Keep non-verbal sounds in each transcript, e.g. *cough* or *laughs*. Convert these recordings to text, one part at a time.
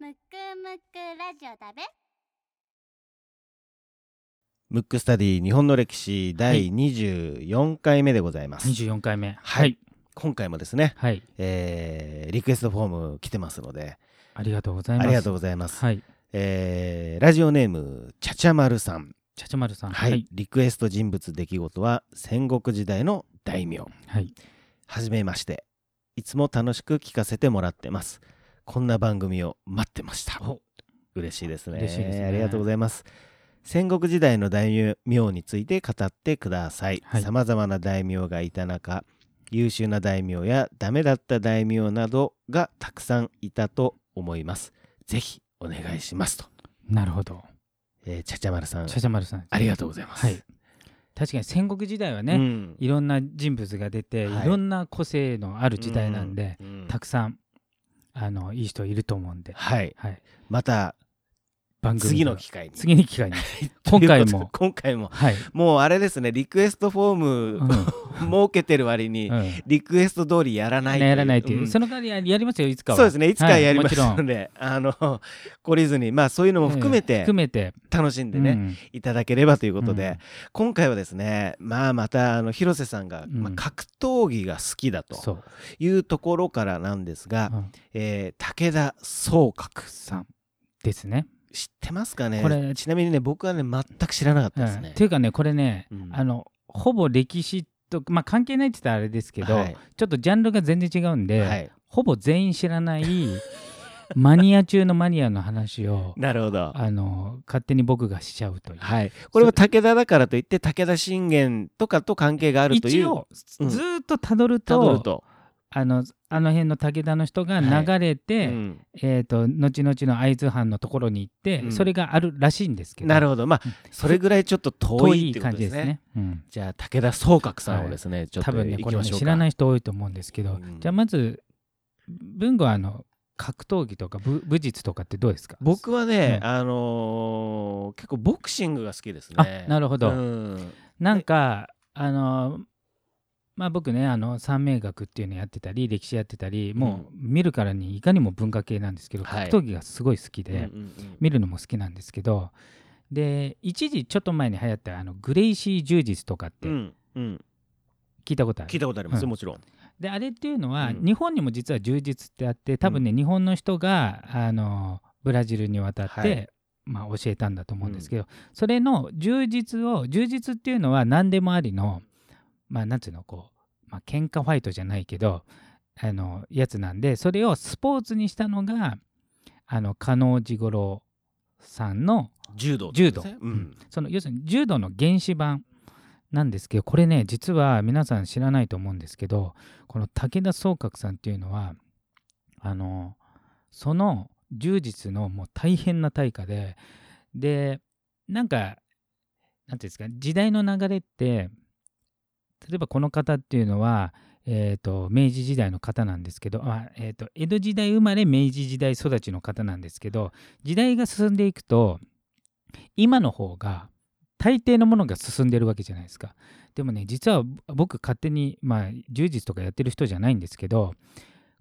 むくむくラジオだべ。ムックスタディ日本の歴史第24回目でございます、24回目。はい。今回もですね、はい。えーリクエストフォーム来てますので。ありがとうございます。ありがとうございます、はい。えーラジオネームちゃちゃまるさん。ちゃちゃまるさん。はい、はい。リクエスト人物出来事は戦国時代の大名。はい。はじめまして。いつも楽しく聞かせてもらってますこんな番組を待ってました。お。嬉しいですね。嬉しいですね。ありがとうございます。戦国時代の大名について語ってください。はい。さまざまな大名がいた中優秀な大名やダメだった大名などがたくさんいたと思います。ぜひお願いしますと、なるほど。えー、ちゃちゃまるさんちゃちゃまるさん。ありがとうございます。はい。確かに戦国時代はね、うん。いろんな人物が出て、はい。い、ろんな個性のある時代なんで、うん。たくさんあのいい人いると思うんで、はい。はい、また番組次の機機会に。次の機会に。*laughs* 今回も。今回も。はい、もうあれですねリクエストフォームうん。*laughs* 設けてる割に、うん。リクエスト通りやらない。ねやらないっていう、うん。その代わりややりますよいつかは。そうですねいつかやりますので、あの懲りずにまあそういうのも含めええて含めて。楽しんでね、うん。いただければということで、うん。今回はですねまあまたあの広瀬さんが、うん。まあ、格闘技が好きだというところからなんですが、うん。えー武田総閣さん。ですね知ってますかね？これちなみにね僕はね全く知らなかったですね。うん。っ。ていうかねこれね、うん。あのほぼ歴史とまあ関係ないって言ったらあれですけど、はい。ちょっとジャンルが全然違うんで、はい、ほぼ全員知らない *laughs* マニア中のマニアの話をなるほど。あの勝手に僕がしちゃうという、はい、これは武田だからといって武田信玄とかと関係があるという。一応、うん。ずーっとたどるたとどると、あのあの辺の武田の人が流れて、うん。えー、と後々の会津藩のところに行って、うん。それがあるらしいんですけど。なるほど。まあそれぐらいちょっと遠遠い感じですね。うん。じゃあ武田総閣さんをですね、ちょっと多分ねこれね知らない人多いと思うんですけど、うん。じゃあまず文吾はあの格闘技とか武武術とかってどうですか？僕はね、うん。あのー結構ボクシングが好きですね。あなるほど。うん。なんかあのまあ僕ねあの三名学っていうのやってたり歴史やってたりもう見るからにいかにも文化系なんですけど、はい。格闘技がすごい好きで、うんうんうん。見るのも好きなんですけどで一時ちょっと前に流行ったあのグレイシー柔術とかってうんうん。聞いたことある、聞いたことありますよ、うん。もちろん。であれっていうのは、うん。日本にも実は柔術ってあって多分ね、日本の人があのブラジルに渡って、はい。まあ、教えたんだと思うんですけど、それの柔術を柔術っていうのは何でもありのまあなんていうのこう、まあ喧嘩ファイトじゃないけどあのやつなんでそれをスポーツにしたのがあの加納治五郎さんの柔道、柔道、ううん。ん、その要するに柔道の原始版なんですけどこれね実は皆さん知らないと思うんですけどこの武田総閣さんっていうのはあのその柔術のもう大変な大家ででなんかなんていうんですか時代の流れって例えばこの方っていうのはえー、と明治時代の方なんですけど、あえー、と江戸時代生まれ明治時代育ちの方なんですけど時代が進んでいくと今の方が大抵のものが進んでるわけじゃないですか。でもね実は僕勝手にまあ柔術とかやってる人じゃないんですけど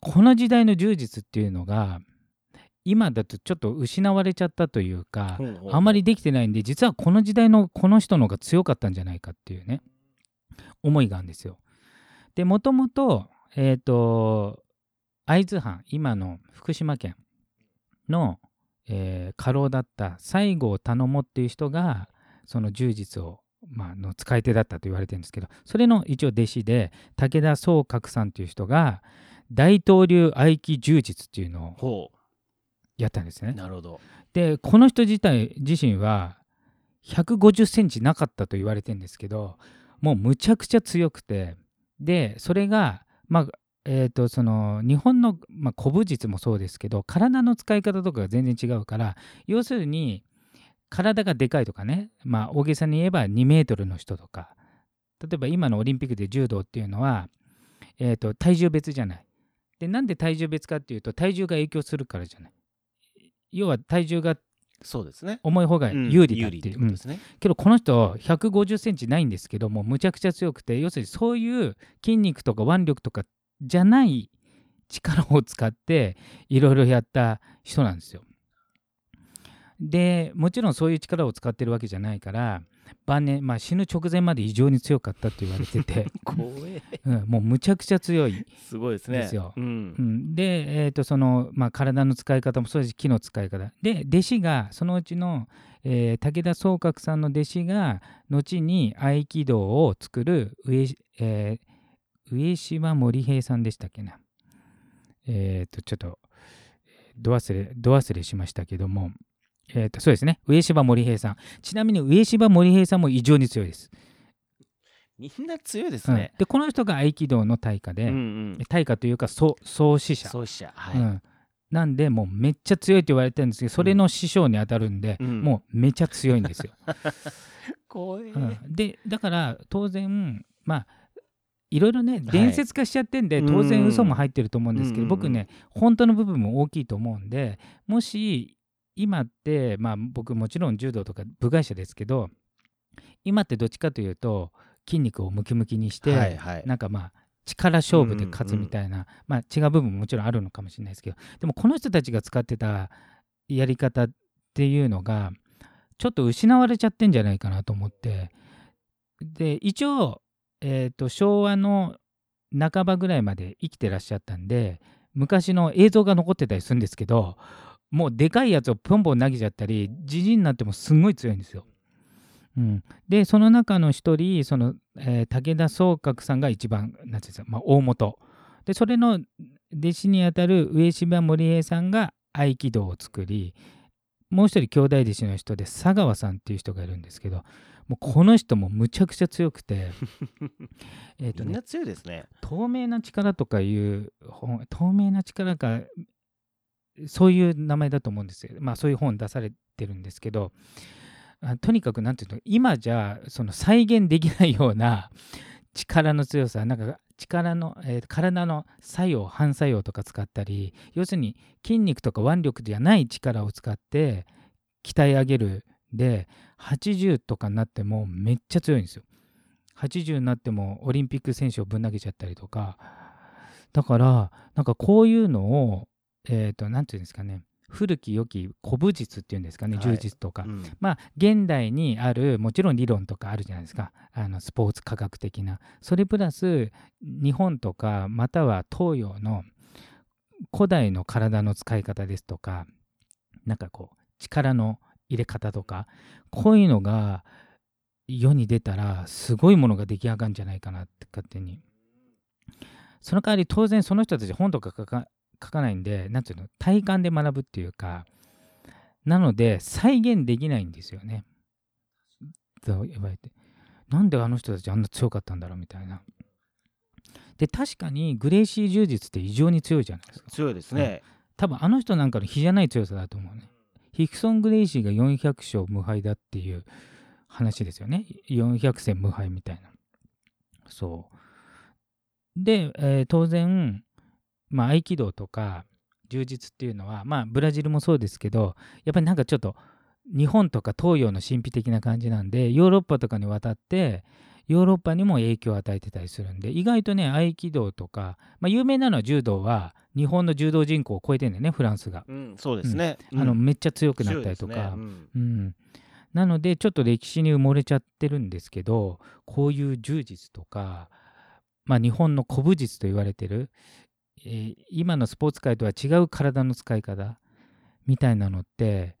この時代の柔術っていうのが今だとちょっと失われちゃったというかほうほうほうあんまりできてないんで実はこの時代のこの人の方が強かったんじゃないかっていうね思いがあるんですよ。でもともとえっ、と会津藩今の福島県の、えー家老だった西郷頼母っていう人がその柔術を、まあの使い手だったと言われてるんですけどそれの一応弟子で武田宗覚さんっていう人が大東流合気柔術っていうのをほやったんですねう。なるほどでこの人自体自身は150センチなかったと言われてるんですけどもうむちゃくちゃ強くて。でそれがまあえー、とその日本の、まあ、古武術もそうですけど体の使い方とかが全然違うから要するに体がでかいとかね、まあ、大げさに言えば2メートルの人とか例えば今のオリンピックで柔道っていうのは、えー、と体重別じゃない。でなんで体重別かっていうと体重が影響するからじゃない。要は体重がそうですね。重い方がうん。有利だっていう、うんことですね。けどこの人150センチないんですけどもうむちゃくちゃ強くて要するにそういう筋肉とか腕力とかじゃない力を使っていろいろやった人なんですよ。でもちろんそういう力を使ってるわけじゃないから晩年、まあ、死ぬ直前まで異常に強かったって言われてて、*laughs* 怖えうん、もうむちゃくちゃ強い。すごいですね。ですよ。うん。うん、で、えーとそのまあ、体の使い方もそうだし木の使い方。で弟子がそのうちの、えー武田宗覚さんの弟子が後に合気道を作る上,、えー上島森平さんでしたっけな。えっ、とちょっとど忘れど忘れしましたけども、えー、とそうですね。上島森平さん。ちなみに上島森平さんも異常に強いです、みんな強いですうん。ねでこの人が合気道の大家で、うんうん。大家というか創創始者。創始者。はい。うん、なんでもうめっちゃ強いって言われてるんですけどそれの師匠に当たるんで、うん。もうめちゃ強いんですよ。*laughs* 怖えうん。でだから当然まあいろいろねい。伝説化しちゃってんで、うん。当然嘘も入ってると思うんですけど、うん。僕ね本当の部分も大きいと思うんでもし今ってまあ僕もちろん柔道とか部外者ですけど今ってどっちかというと筋肉をムキムキにして、はいはい。なんかまあ力勝負で勝つみたいな、まあ違う部分ももちろんあるのかもしれないですけどでもこの人たちが使ってたやり方っていうのがちょっと失われちゃってんじゃないかなと思ってで一応、えー、と昭和の半ばぐらいまで生きてらっしゃったんで昔の映像が残ってたりするんですけどもうでかいやつをポンポン投げちゃったりじじいになってもすんごい強いんですよ。うん、でその中の一人その、えー武田宗覚さんが一番なんていうんですか、まあ、大元。でそれの弟子にあたる上島森平さんが合気道を作りもう一人兄弟弟子の人で佐川さんっていう人がいるんですけどもうこの人もむちゃくちゃ強くて *laughs* えっとねみんな強いですね。透明な力とかいう本透明な力かそういう名前だと思うんですよまあそういう本出されてるんですけどとにかくなんていうの今じゃその再現できないような *laughs* 力の強さなんか力の、えー体の作用反作用とか使ったり要するに筋肉とか腕力じゃない力を使って鍛え上げるで80とかになってもめっちゃ強いんですよ。80になってもオリンピック選手をぶん投げちゃったりとかだからなんかこういうのをえっ、と何て言うんですかね。古き良き古武術っていうんですかね。はい。柔術とか、うん。まあ現代にあるもちろん理論とかあるじゃないですか。あのスポーツ科学的な。それプラス日本とかまたは東洋の古代の体の使い方ですとかなんかこう力の入れ方とかこういうのが世に出たらすごいものが出来上がるんじゃないかなって勝手に。その代わり当然その人たち本とか書かないんでなんていうの体感で学ぶっていうかなので再現できないんですよね。と言われてなんであの人たちあんな強かったんだろうみたいな。で確かにグレイシー柔術って異常に強いじゃないですか。強いですね多分あの人なんかの比じゃない強さだと思うね。ヒクソン・グレイシーが400勝無敗だっていう話ですよね。400戦無敗みたいな。そう。で、えー当然、まあ、合気道とか柔術っていうのは、まあ、ブラジルもそうですけど、やっぱりなんかちょっと日本とか東洋の神秘的な感じなんで、ヨーロッパとかに渡って、ヨーロッパにも影響を与えてたりするんで、意外とね、合気道とか、まあ、有名なのは柔道は、日本の柔道人口を超えてるんだよね、フランスが。うんそうですね。あのうん。めっちゃ強くなったりとか、ね。うん。うん、なのでちょっと歴史に埋もれちゃってるんですけどこういう柔術とか、まあ、日本の古武術と言われてる、えー今のスポーツ界とは違う体の使い方みたいなのって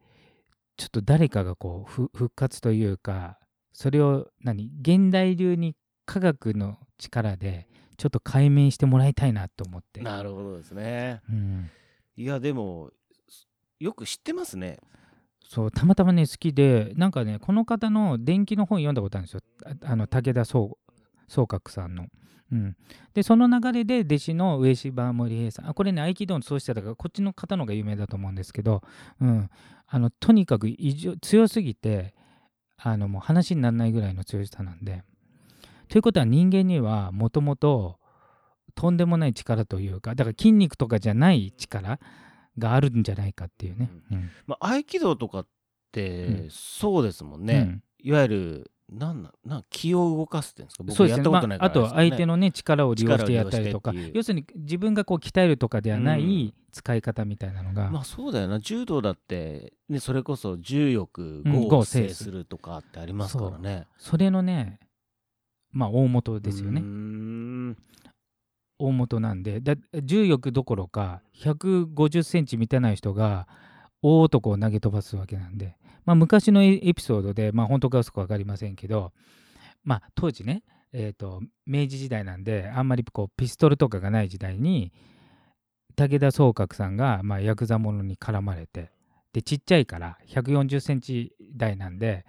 ちょっと誰かがこうふ復活というかそれを何現代流に科学の力でちょっと解明してもらいたいなと思って。なるほどですね。うん。いやでもよく知ってますね。そうたまたまね好きでなんかねこの方の伝記の本読んだことあるんですよ。ああの武田総総覚さんの。うん、でその流れで弟子の上柴森平さん。あこれね合気道の創始者だからこっちの方の方が有名だと思うんですけど、うん、あのとにかく異常強すぎてあのもう話にならないぐらいの強さなんで。ということは人間にはもともととんでもない力というかだから筋肉とかじゃない力があるんじゃないかっていうね。うん。まあ、合気道とかって、うん。そうですもんね、うん。いわゆるなんなんなん気を動かすっていうんですか？僕そうですねやったことないまあ、あと相手ののね力を利用してやったりとか。要するに自分がこう鍛えるとかではなうん。い使い方みたいなのが、まあそうだよな。柔道だって、ね、それこそ重欲うん語を制すするとかってありますからね、それのねまあ大元ですよね。ん。大元なんで。だ重欲どころか150センチ満たない人が大男を投げ飛ばすわけなんで、まあ、昔のエピソードでまあ本当か嘘か分かりませんけどまあ当時ねえー、と明治時代なんであんまりこうピストルとかがない時代に武田総覚さんが、まあ、ヤクザ者に絡まれてでちっちゃいから140センチ台なんで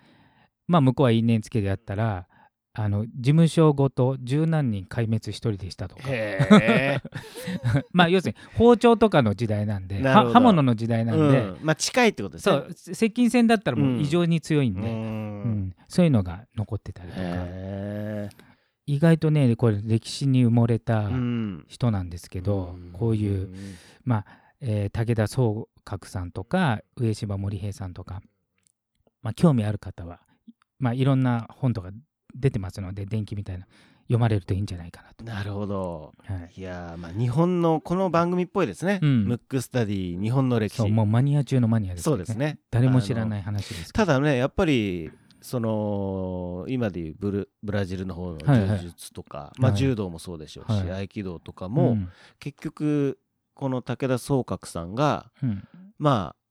まあ向こうは因縁つけでやったらあの事務所ごと十何人壊滅一人でしたとか。*laughs* まあ要するに包丁とかの時代なんで刃物の時代なんで、うん、まあ近いってことですね。そう。接近戦だったらもう異常に強いんで、うーうん。んそういうのが残ってたりとか。へ意外とねこれ歴史に埋もれた人なんですけど、ん。こういう、まあえー武田総覚さんとか上柴森平さんとか、まあ、興味ある方は、まあ、いろんな本とか出てますので電気みたいな読まれるといいんじゃないかなと。なるほど。はい。いやーまあ日本のこの番組っぽいですね、うん。ムックスタディ日本の歴史。そうもうマニア中のマニアですよそうですね。誰も知らいない話ですただねやっぱりその今でいうブルブラジルの方のはいはい柔術とか、まあ、はい柔道もそうでしょうし、はい。合気道とかも、うん。結局この武田総覚さんがうん。まあ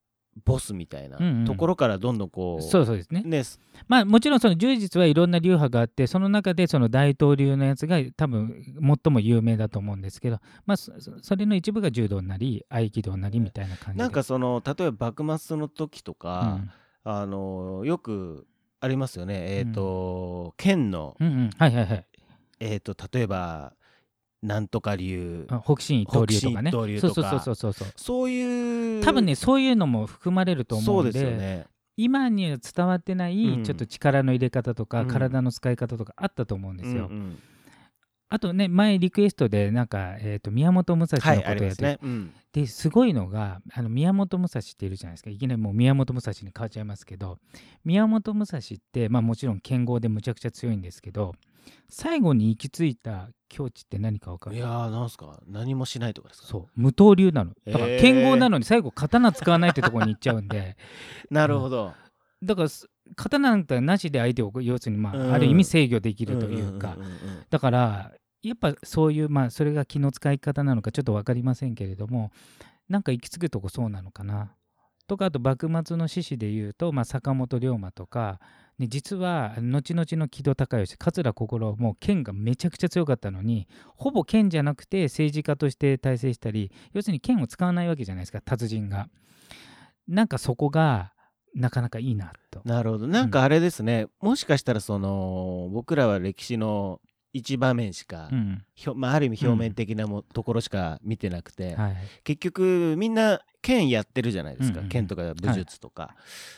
ボスみたいなうんうんところからどんどんこう、そうそうですね。ねまあもちろんその柔術はいろんな流派があってその中でその大東流のやつが多分最も有名だと思うんですけど、まあ、それの一部が柔道なり合気道なりみたいな感じで。なんかその例えば幕末の時とうか、んあのよくありますよねえっ、と、剣の、うんうん、はいはいはい。えー、と例えばなんとか流。あ北進一刀流とかね。そうそうそうそうそう。そういう。多分ねそういうのも含まれると思そううんでですよね。今には伝わってないうん。ちょっと力の入れ方とか、うん。体の使い方とかあったと思うんですよ。うんうん。あとね前リクエストでなんか、えー、と宮本武蔵のことをやってますね、うん。ですごいのがあの宮本武蔵っているじゃないですか。いきなりもう宮本武蔵に変わっちゃいますけど宮本武蔵って、まあ、もちろん剣豪でむちゃくちゃ強いんですけど最後に行き着いた境地って何か分かる？いやーなんすか？何もしないとかですか？そう。無刀流なの。だから剣豪なのに最後刀使わないってところに行っちゃうんで。*laughs* なるほど、だからす刀なんてなしで相手を要するに、まあうん。ある意味制御できるというか、んんんうんだからやっぱそういうまあそれが気の使い方なのかちょっと分かりませんけれどもなんか行き着くとこそうなのかな。とかあと幕末の志士でいうと、まあ、坂本龍馬とか、ね、実は後々の木戸孝允桂心も剣がめちゃくちゃ強かったのにほぼ剣じゃなくて政治家として大成したり要するに剣を使わないわけじゃないですか達人が。なんかそこがなかなかいいなと。なるほど。なんかあれですね、もしかしたらその僕らは歴史の一場面しか、うん。まあ、ある意味表面的なも、ところしか見てなくて、はい、結局みんな剣やってるじゃないですか、うんうん剣とか武術とか、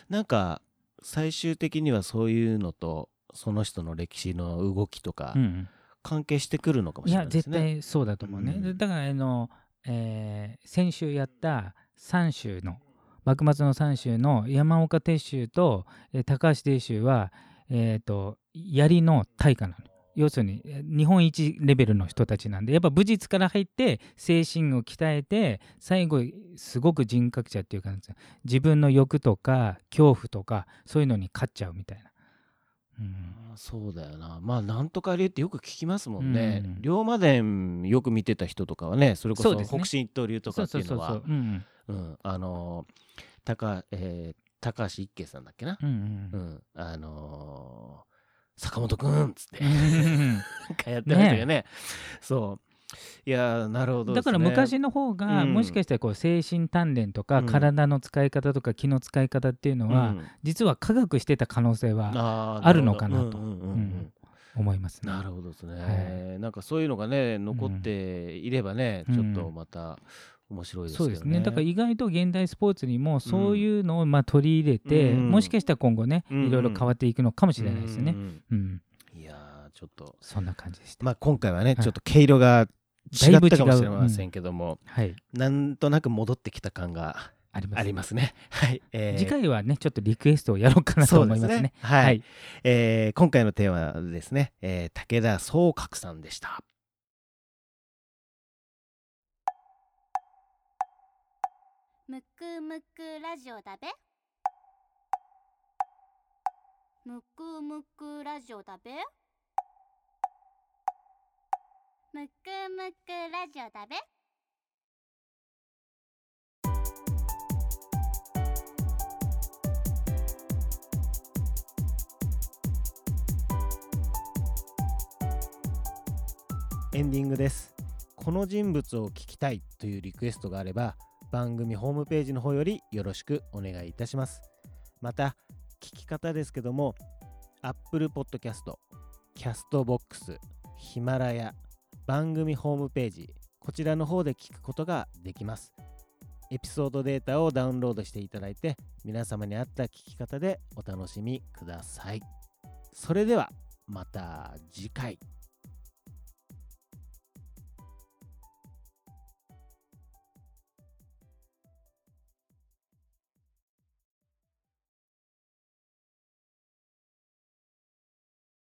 なんか最終的にはそういうのとその人の歴史の動きとかうん関係してくるのかもしいや絶れないですね。対そうだと思うね、うん。でだからあの、えー先週やった三州の幕末の三州の山岡鉄舟と、えー高橋鉄舟は、えー、と槍の大家なの要するにえー日本一レベルの人たちなんでやっぱ武術から入って精神を鍛えて最後すごく人格者っていうかなんですよ。自分の欲とか恐怖とかそういうのに勝っちゃうみたいな。うん。そうだよな。まあなんとか流ってよく聞きますもんね、うん。龍馬伝よく見てた人とかはねそれこそ北進一刀流とかっていうのはあのー高,、えー高橋一慶さんだっけな、うんううん。ん、あのー坂本くんっつって、*laughs* やってましたよね。そう。いやーなるほどね、だから昔の方が、うん。もしかしたらこう精神鍛錬とか、うん。体の使い方とか気の使い方っていうのは、うん。実は科学してた可能性はあるのかなと思いますね。なるほどですね、はなんかそういうのがね残っていればね、うん。ちょっとまた面白いですね。そうですねだから意外と現代スポーツにもそういうのをまあ取り入れて、うんもしかしたら今後ね、うんいろいろ変わっていくのかもしれないですよね。うんうんうん、うんいやーちょっとそんな感じでした。まあ今回はね、はいちょっと毛色が違だいぶったかもしれませんけども、はい、なんとなく戻ってきた感があります。ありますね。*laughs* はい、えー次回はねちょっとリクエストをやろうかなと思いますすね。ね。はい、はいえー今回のテーマはですね、えー武田総覚さんでした。くむくラジオだべ。むくむくラジオだべ。むくむくラジオだべ。エンディングです。この人物を聞きたいというリクエストがあれば、番組ホームページの方よりよろしくお願いいたします。また、聞き方ですけども、Apple Podcast、Castbox、ヒマラヤ、番組ホームページ、こちらの方で聞くことができます。エピソードデータをダウンロードしていただいて、皆様に合った聞き方でお楽しみください。それでは、また次回。